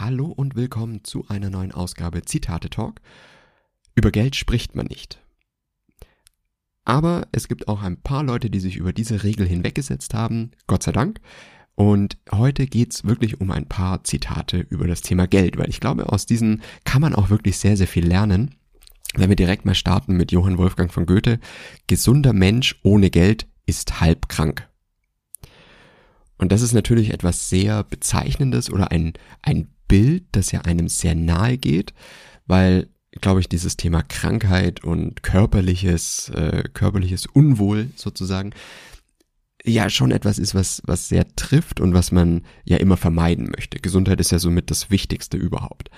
Hallo und willkommen zu einer neuen Ausgabe Zitate Talk. Über Geld spricht man nicht. Aber es gibt auch ein paar Leute, die sich über diese Regel hinweggesetzt haben, Gott sei Dank. Und heute geht's wirklich um ein paar Zitate über das Thema Geld, weil ich glaube, aus diesen kann man auch wirklich sehr, sehr viel lernen. Wenn wir direkt mal starten mit Johann Wolfgang von Goethe, gesunder Mensch ohne Geld ist halb krank. Und das ist natürlich etwas sehr Bezeichnendes oder ein, ein Bild, das ja einem sehr nahe geht, weil, glaube ich, dieses Thema Krankheit und körperliches, äh, körperliches Unwohl sozusagen, ja schon etwas ist, was, was sehr trifft und was man ja immer vermeiden möchte. Gesundheit ist ja somit das Wichtigste überhaupt.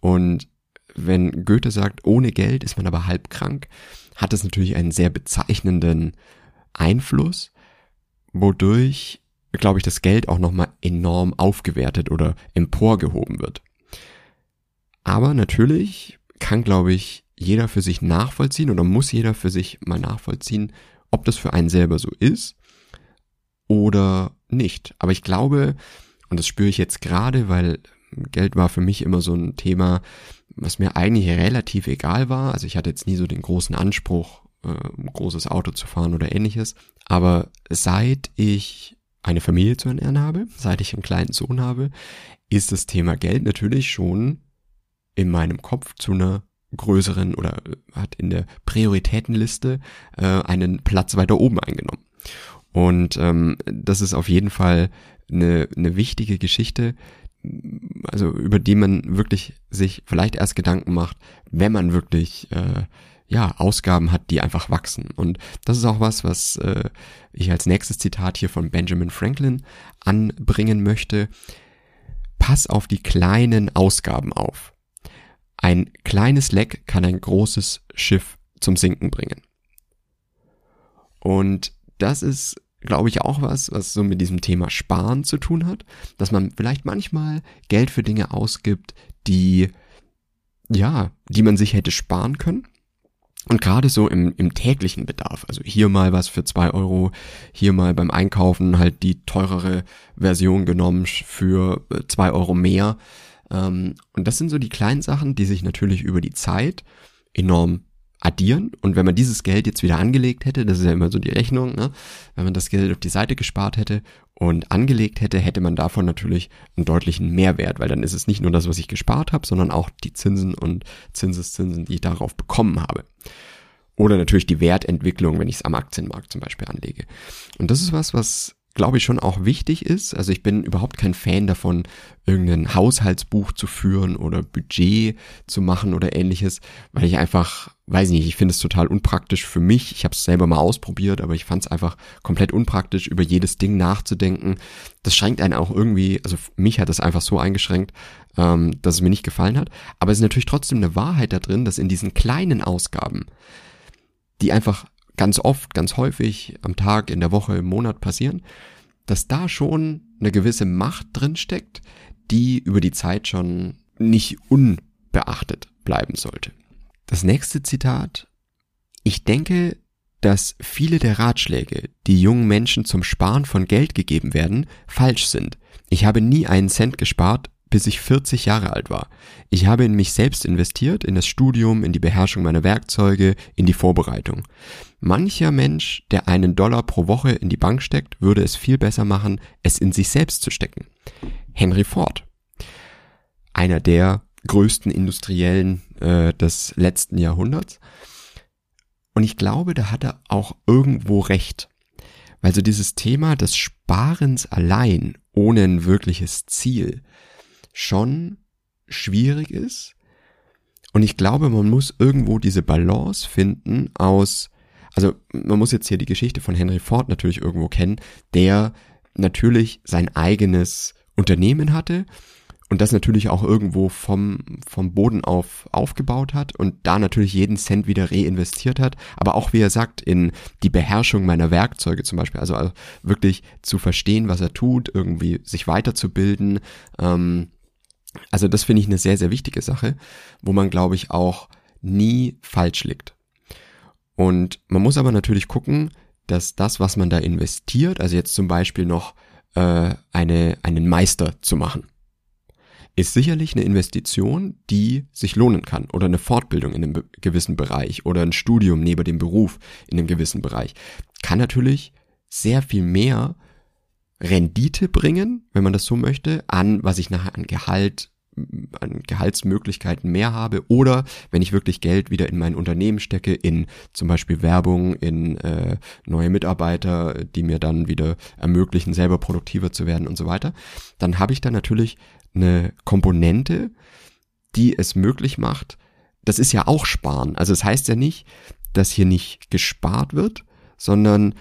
Und wenn Goethe sagt, ohne Geld ist man aber halb krank, hat es natürlich einen sehr bezeichnenden Einfluss, wodurch glaube ich, das Geld auch nochmal enorm aufgewertet oder emporgehoben wird. Aber natürlich kann, glaube ich, jeder für sich nachvollziehen oder muss jeder für sich mal nachvollziehen, ob das für einen selber so ist oder nicht. Aber ich glaube, und das spüre ich jetzt gerade, weil Geld war für mich immer so ein Thema, was mir eigentlich relativ egal war. Also ich hatte jetzt nie so den großen Anspruch, äh, ein großes Auto zu fahren oder ähnliches. Aber seit ich eine Familie zu ernähren habe, seit ich einen kleinen Sohn habe, ist das Thema Geld natürlich schon in meinem Kopf zu einer größeren oder hat in der Prioritätenliste äh, einen Platz weiter oben eingenommen. Und ähm, das ist auf jeden Fall eine, eine wichtige Geschichte, also über die man wirklich sich vielleicht erst Gedanken macht, wenn man wirklich äh, ja, Ausgaben hat, die einfach wachsen. Und das ist auch was, was äh, ich als nächstes Zitat hier von Benjamin Franklin anbringen möchte. Pass auf die kleinen Ausgaben auf. Ein kleines Leck kann ein großes Schiff zum Sinken bringen. Und das ist, glaube ich, auch was, was so mit diesem Thema Sparen zu tun hat, dass man vielleicht manchmal Geld für Dinge ausgibt, die, ja, die man sich hätte sparen können und gerade so im, im täglichen Bedarf, also hier mal was für zwei Euro, hier mal beim Einkaufen halt die teurere Version genommen für äh, zwei Euro mehr. Ähm, und das sind so die kleinen Sachen, die sich natürlich über die Zeit enorm addieren. Und wenn man dieses Geld jetzt wieder angelegt hätte, das ist ja immer so die Rechnung, ne? wenn man das Geld auf die Seite gespart hätte und angelegt hätte, hätte man davon natürlich einen deutlichen Mehrwert, weil dann ist es nicht nur das, was ich gespart habe, sondern auch die Zinsen und Zinseszinsen, die ich darauf bekommen habe. Oder natürlich die Wertentwicklung, wenn ich es am Aktienmarkt zum Beispiel anlege. Und das ist was, was glaube ich, schon auch wichtig ist. Also ich bin überhaupt kein Fan davon, irgendein Haushaltsbuch zu führen oder Budget zu machen oder ähnliches, weil ich einfach, weiß nicht, ich finde es total unpraktisch für mich. Ich habe es selber mal ausprobiert, aber ich fand es einfach komplett unpraktisch, über jedes Ding nachzudenken. Das schränkt einen auch irgendwie, also mich hat das einfach so eingeschränkt, ähm, dass es mir nicht gefallen hat. Aber es ist natürlich trotzdem eine Wahrheit da drin, dass in diesen kleinen Ausgaben, die einfach ganz oft, ganz häufig am Tag, in der Woche, im Monat passieren, dass da schon eine gewisse Macht drin steckt, die über die Zeit schon nicht unbeachtet bleiben sollte. Das nächste Zitat. Ich denke, dass viele der Ratschläge, die jungen Menschen zum Sparen von Geld gegeben werden, falsch sind. Ich habe nie einen Cent gespart, bis ich 40 Jahre alt war. Ich habe in mich selbst investiert, in das Studium, in die Beherrschung meiner Werkzeuge, in die Vorbereitung. Mancher Mensch, der einen Dollar pro Woche in die Bank steckt, würde es viel besser machen, es in sich selbst zu stecken. Henry Ford. Einer der größten Industriellen äh, des letzten Jahrhunderts. Und ich glaube, da hat er auch irgendwo recht. Weil so dieses Thema des Sparens allein ohne ein wirkliches Ziel schon schwierig ist. Und ich glaube, man muss irgendwo diese Balance finden aus, also man muss jetzt hier die Geschichte von Henry Ford natürlich irgendwo kennen, der natürlich sein eigenes Unternehmen hatte und das natürlich auch irgendwo vom, vom Boden auf aufgebaut hat und da natürlich jeden Cent wieder reinvestiert hat, aber auch wie er sagt, in die Beherrschung meiner Werkzeuge zum Beispiel, also wirklich zu verstehen, was er tut, irgendwie sich weiterzubilden, ähm, also das finde ich eine sehr, sehr wichtige Sache, wo man, glaube ich, auch nie falsch liegt. Und man muss aber natürlich gucken, dass das, was man da investiert, also jetzt zum Beispiel noch äh, eine, einen Meister zu machen. ist sicherlich eine Investition, die sich lohnen kann oder eine Fortbildung in einem gewissen Bereich oder ein Studium neben dem Beruf in einem gewissen Bereich. Kann natürlich sehr viel mehr Rendite bringen, wenn man das so möchte, an, was ich nachher an Gehalt an Gehaltsmöglichkeiten mehr habe oder wenn ich wirklich Geld wieder in mein Unternehmen stecke, in zum Beispiel Werbung, in äh, neue Mitarbeiter, die mir dann wieder ermöglichen, selber produktiver zu werden und so weiter, dann habe ich da natürlich eine Komponente, die es möglich macht. Das ist ja auch Sparen. Also es das heißt ja nicht, dass hier nicht gespart wird, sondern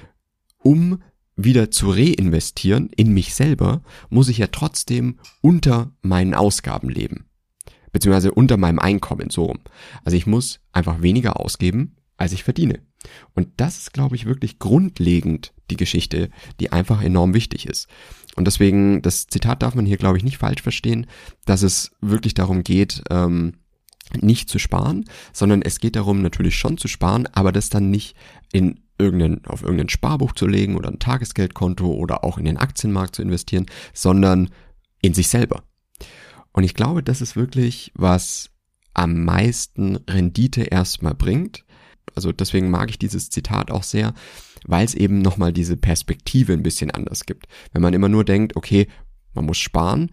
um wieder zu reinvestieren in mich selber, muss ich ja trotzdem unter meinen Ausgaben leben. Beziehungsweise unter meinem Einkommen, so rum. Also ich muss einfach weniger ausgeben, als ich verdiene. Und das ist, glaube ich, wirklich grundlegend die Geschichte, die einfach enorm wichtig ist. Und deswegen, das Zitat darf man hier, glaube ich, nicht falsch verstehen, dass es wirklich darum geht, ähm, nicht zu sparen, sondern es geht darum, natürlich schon zu sparen, aber das dann nicht in irgendein, auf irgendein Sparbuch zu legen oder ein Tagesgeldkonto oder auch in den Aktienmarkt zu investieren, sondern in sich selber. Und ich glaube, das ist wirklich, was am meisten Rendite erstmal bringt. Also deswegen mag ich dieses Zitat auch sehr, weil es eben nochmal diese Perspektive ein bisschen anders gibt. Wenn man immer nur denkt, okay, man muss sparen,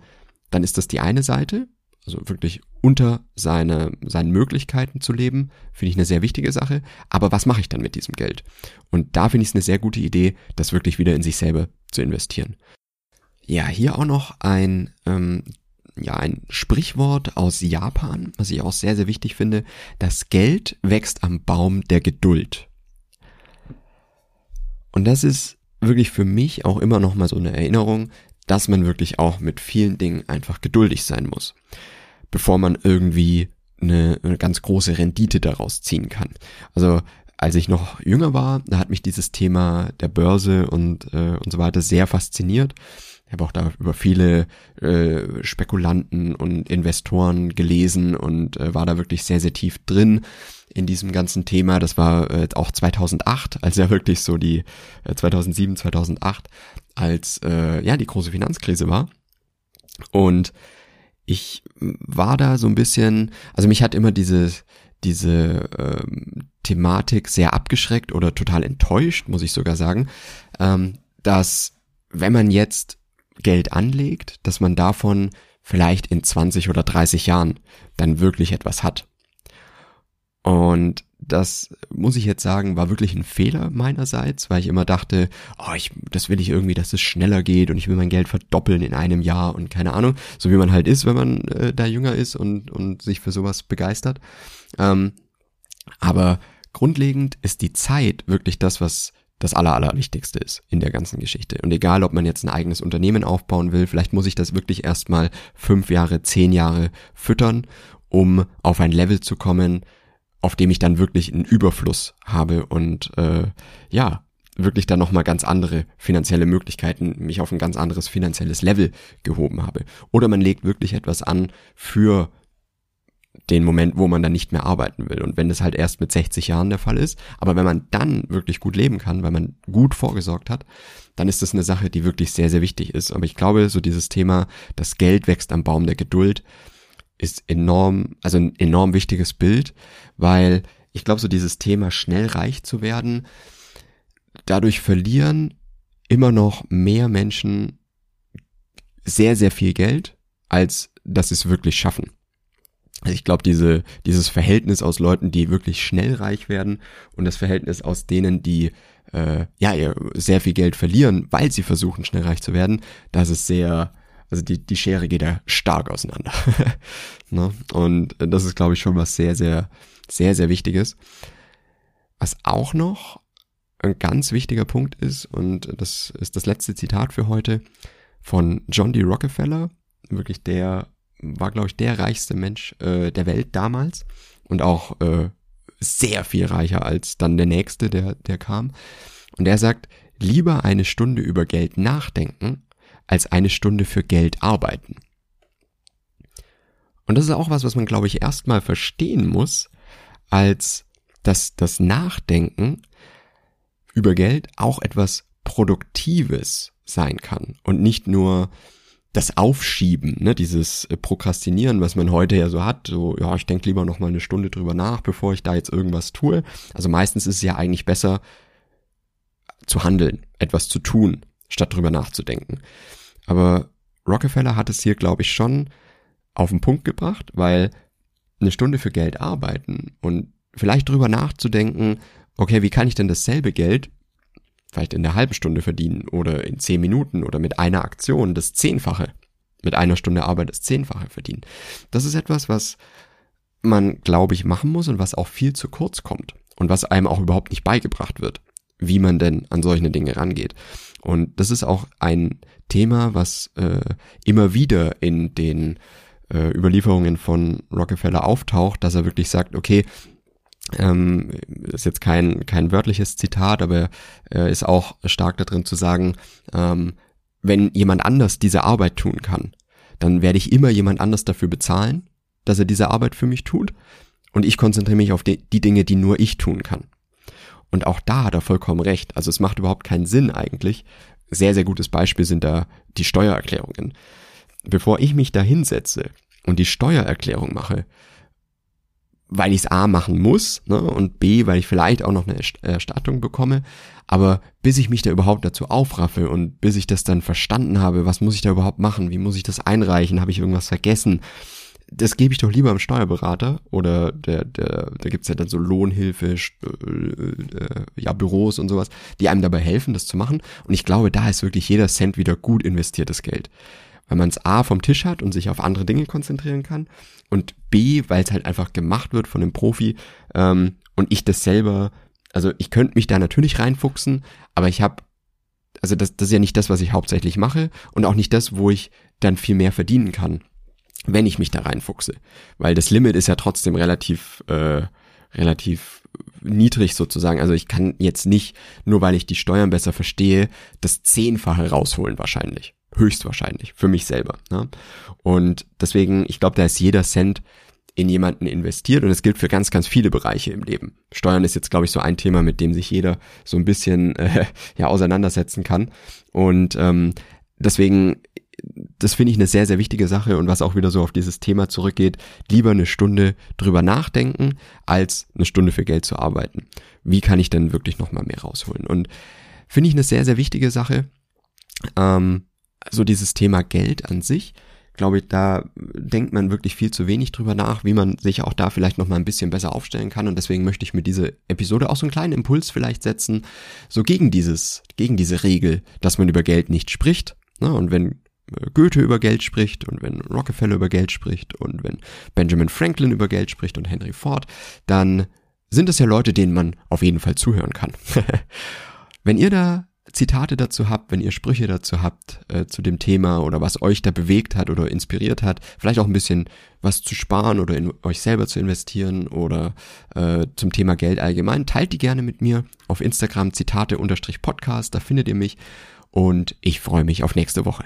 dann ist das die eine Seite also wirklich unter seine, seinen Möglichkeiten zu leben, finde ich eine sehr wichtige Sache. Aber was mache ich dann mit diesem Geld? Und da finde ich es eine sehr gute Idee, das wirklich wieder in sich selber zu investieren. Ja, hier auch noch ein, ähm, ja, ein Sprichwort aus Japan, was ich auch sehr, sehr wichtig finde. Das Geld wächst am Baum der Geduld. Und das ist wirklich für mich auch immer noch mal so eine Erinnerung, dass man wirklich auch mit vielen Dingen einfach geduldig sein muss bevor man irgendwie eine, eine ganz große Rendite daraus ziehen kann. Also als ich noch jünger war, da hat mich dieses Thema der Börse und, äh, und so weiter sehr fasziniert. Ich habe auch da über viele äh, Spekulanten und Investoren gelesen und äh, war da wirklich sehr, sehr tief drin in diesem ganzen Thema. Das war äh, auch 2008, als ja wirklich so die äh, 2007, 2008, als äh, ja die große Finanzkrise war. Und ich war da so ein bisschen, also mich hat immer diese, diese ähm, Thematik sehr abgeschreckt oder total enttäuscht, muss ich sogar sagen, ähm, dass wenn man jetzt Geld anlegt, dass man davon vielleicht in 20 oder 30 Jahren dann wirklich etwas hat. Und das muss ich jetzt sagen, war wirklich ein Fehler meinerseits, weil ich immer dachte, oh, ich, das will ich irgendwie, dass es schneller geht und ich will mein Geld verdoppeln in einem Jahr und keine Ahnung, so wie man halt ist, wenn man äh, da jünger ist und, und sich für sowas begeistert. Ähm, aber grundlegend ist die Zeit wirklich das, was das Aller, Allerwichtigste ist in der ganzen Geschichte. Und egal, ob man jetzt ein eigenes Unternehmen aufbauen will, vielleicht muss ich das wirklich erstmal fünf Jahre, zehn Jahre füttern, um auf ein Level zu kommen, auf dem ich dann wirklich einen Überfluss habe und äh, ja, wirklich dann nochmal ganz andere finanzielle Möglichkeiten, mich auf ein ganz anderes finanzielles Level gehoben habe. Oder man legt wirklich etwas an für den Moment, wo man dann nicht mehr arbeiten will. Und wenn das halt erst mit 60 Jahren der Fall ist, aber wenn man dann wirklich gut leben kann, weil man gut vorgesorgt hat, dann ist das eine Sache, die wirklich sehr, sehr wichtig ist. Aber ich glaube, so dieses Thema, das Geld wächst am Baum der Geduld, ist enorm, also ein enorm wichtiges Bild, weil ich glaube, so dieses Thema schnell reich zu werden, dadurch verlieren immer noch mehr Menschen sehr, sehr viel Geld, als dass sie es wirklich schaffen. Ich glaube, diese, dieses Verhältnis aus Leuten, die wirklich schnell reich werden und das Verhältnis aus denen, die äh, ja sehr viel Geld verlieren, weil sie versuchen, schnell reich zu werden, das ist sehr, also die, die Schere geht da stark auseinander. ne? Und das ist, glaube ich, schon was sehr, sehr, sehr, sehr Wichtiges. Was auch noch ein ganz wichtiger Punkt ist, und das ist das letzte Zitat für heute, von John D. Rockefeller, wirklich der, war, glaube ich, der reichste Mensch äh, der Welt damals und auch äh, sehr viel reicher als dann der nächste, der, der kam. Und er sagt, lieber eine Stunde über Geld nachdenken, als eine Stunde für Geld arbeiten. Und das ist auch was, was man, glaube ich, erstmal verstehen muss, als dass das Nachdenken über Geld auch etwas Produktives sein kann und nicht nur das Aufschieben, ne, dieses äh, Prokrastinieren, was man heute ja so hat, so, ja, ich denke lieber noch mal eine Stunde drüber nach, bevor ich da jetzt irgendwas tue. Also meistens ist es ja eigentlich besser zu handeln, etwas zu tun, statt drüber nachzudenken. Aber Rockefeller hat es hier, glaube ich, schon auf den Punkt gebracht, weil eine Stunde für Geld arbeiten und vielleicht drüber nachzudenken, okay, wie kann ich denn dasselbe Geld vielleicht in der halben Stunde verdienen oder in zehn Minuten oder mit einer Aktion das Zehnfache, mit einer Stunde Arbeit das Zehnfache verdienen. Das ist etwas, was man, glaube ich, machen muss und was auch viel zu kurz kommt und was einem auch überhaupt nicht beigebracht wird, wie man denn an solche Dinge rangeht. Und das ist auch ein Thema, was äh, immer wieder in den äh, Überlieferungen von Rockefeller auftaucht, dass er wirklich sagt, okay, ähm, ist jetzt kein, kein wörtliches Zitat, aber äh, ist auch stark darin zu sagen, ähm, wenn jemand anders diese Arbeit tun kann, dann werde ich immer jemand anders dafür bezahlen, dass er diese Arbeit für mich tut. Und ich konzentriere mich auf die, die Dinge, die nur ich tun kann. Und auch da hat er vollkommen recht. Also es macht überhaupt keinen Sinn eigentlich. Sehr, sehr gutes Beispiel sind da die Steuererklärungen. Bevor ich mich da hinsetze und die Steuererklärung mache, weil ich es A machen muss ne, und B, weil ich vielleicht auch noch eine Erstattung bekomme. Aber bis ich mich da überhaupt dazu aufraffe und bis ich das dann verstanden habe, was muss ich da überhaupt machen, wie muss ich das einreichen, habe ich irgendwas vergessen, das gebe ich doch lieber am Steuerberater oder der, der, da gibt's ja dann so Lohnhilfe, äh, ja, Büros und sowas, die einem dabei helfen, das zu machen. Und ich glaube, da ist wirklich jeder Cent wieder gut investiertes Geld weil man es A vom Tisch hat und sich auf andere Dinge konzentrieren kann und B, weil es halt einfach gemacht wird von einem Profi ähm, und ich das selber, also ich könnte mich da natürlich reinfuchsen, aber ich habe, also das, das ist ja nicht das, was ich hauptsächlich mache und auch nicht das, wo ich dann viel mehr verdienen kann, wenn ich mich da reinfuchse, weil das Limit ist ja trotzdem relativ äh, relativ niedrig sozusagen. Also ich kann jetzt nicht, nur weil ich die Steuern besser verstehe, das Zehnfache rausholen wahrscheinlich höchstwahrscheinlich für mich selber. Ne? Und deswegen, ich glaube, da ist jeder Cent in jemanden investiert und es gilt für ganz, ganz viele Bereiche im Leben. Steuern ist jetzt, glaube ich, so ein Thema, mit dem sich jeder so ein bisschen äh, ja auseinandersetzen kann. Und ähm, deswegen, das finde ich eine sehr, sehr wichtige Sache und was auch wieder so auf dieses Thema zurückgeht, lieber eine Stunde drüber nachdenken, als eine Stunde für Geld zu arbeiten. Wie kann ich denn wirklich nochmal mehr rausholen? Und finde ich eine sehr, sehr wichtige Sache. Ähm, so dieses Thema Geld an sich, glaube ich, da denkt man wirklich viel zu wenig drüber nach, wie man sich auch da vielleicht noch mal ein bisschen besser aufstellen kann. Und deswegen möchte ich mit dieser Episode auch so einen kleinen Impuls vielleicht setzen, so gegen dieses, gegen diese Regel, dass man über Geld nicht spricht. Ne? Und wenn äh, Goethe über Geld spricht und wenn Rockefeller über Geld spricht und wenn Benjamin Franklin über Geld spricht und Henry Ford, dann sind es ja Leute, denen man auf jeden Fall zuhören kann. wenn ihr da Zitate dazu habt, wenn ihr Sprüche dazu habt äh, zu dem Thema oder was euch da bewegt hat oder inspiriert hat, vielleicht auch ein bisschen was zu sparen oder in euch selber zu investieren oder äh, zum Thema Geld allgemein, teilt die gerne mit mir auf Instagram Zitate-Podcast, da findet ihr mich und ich freue mich auf nächste Woche.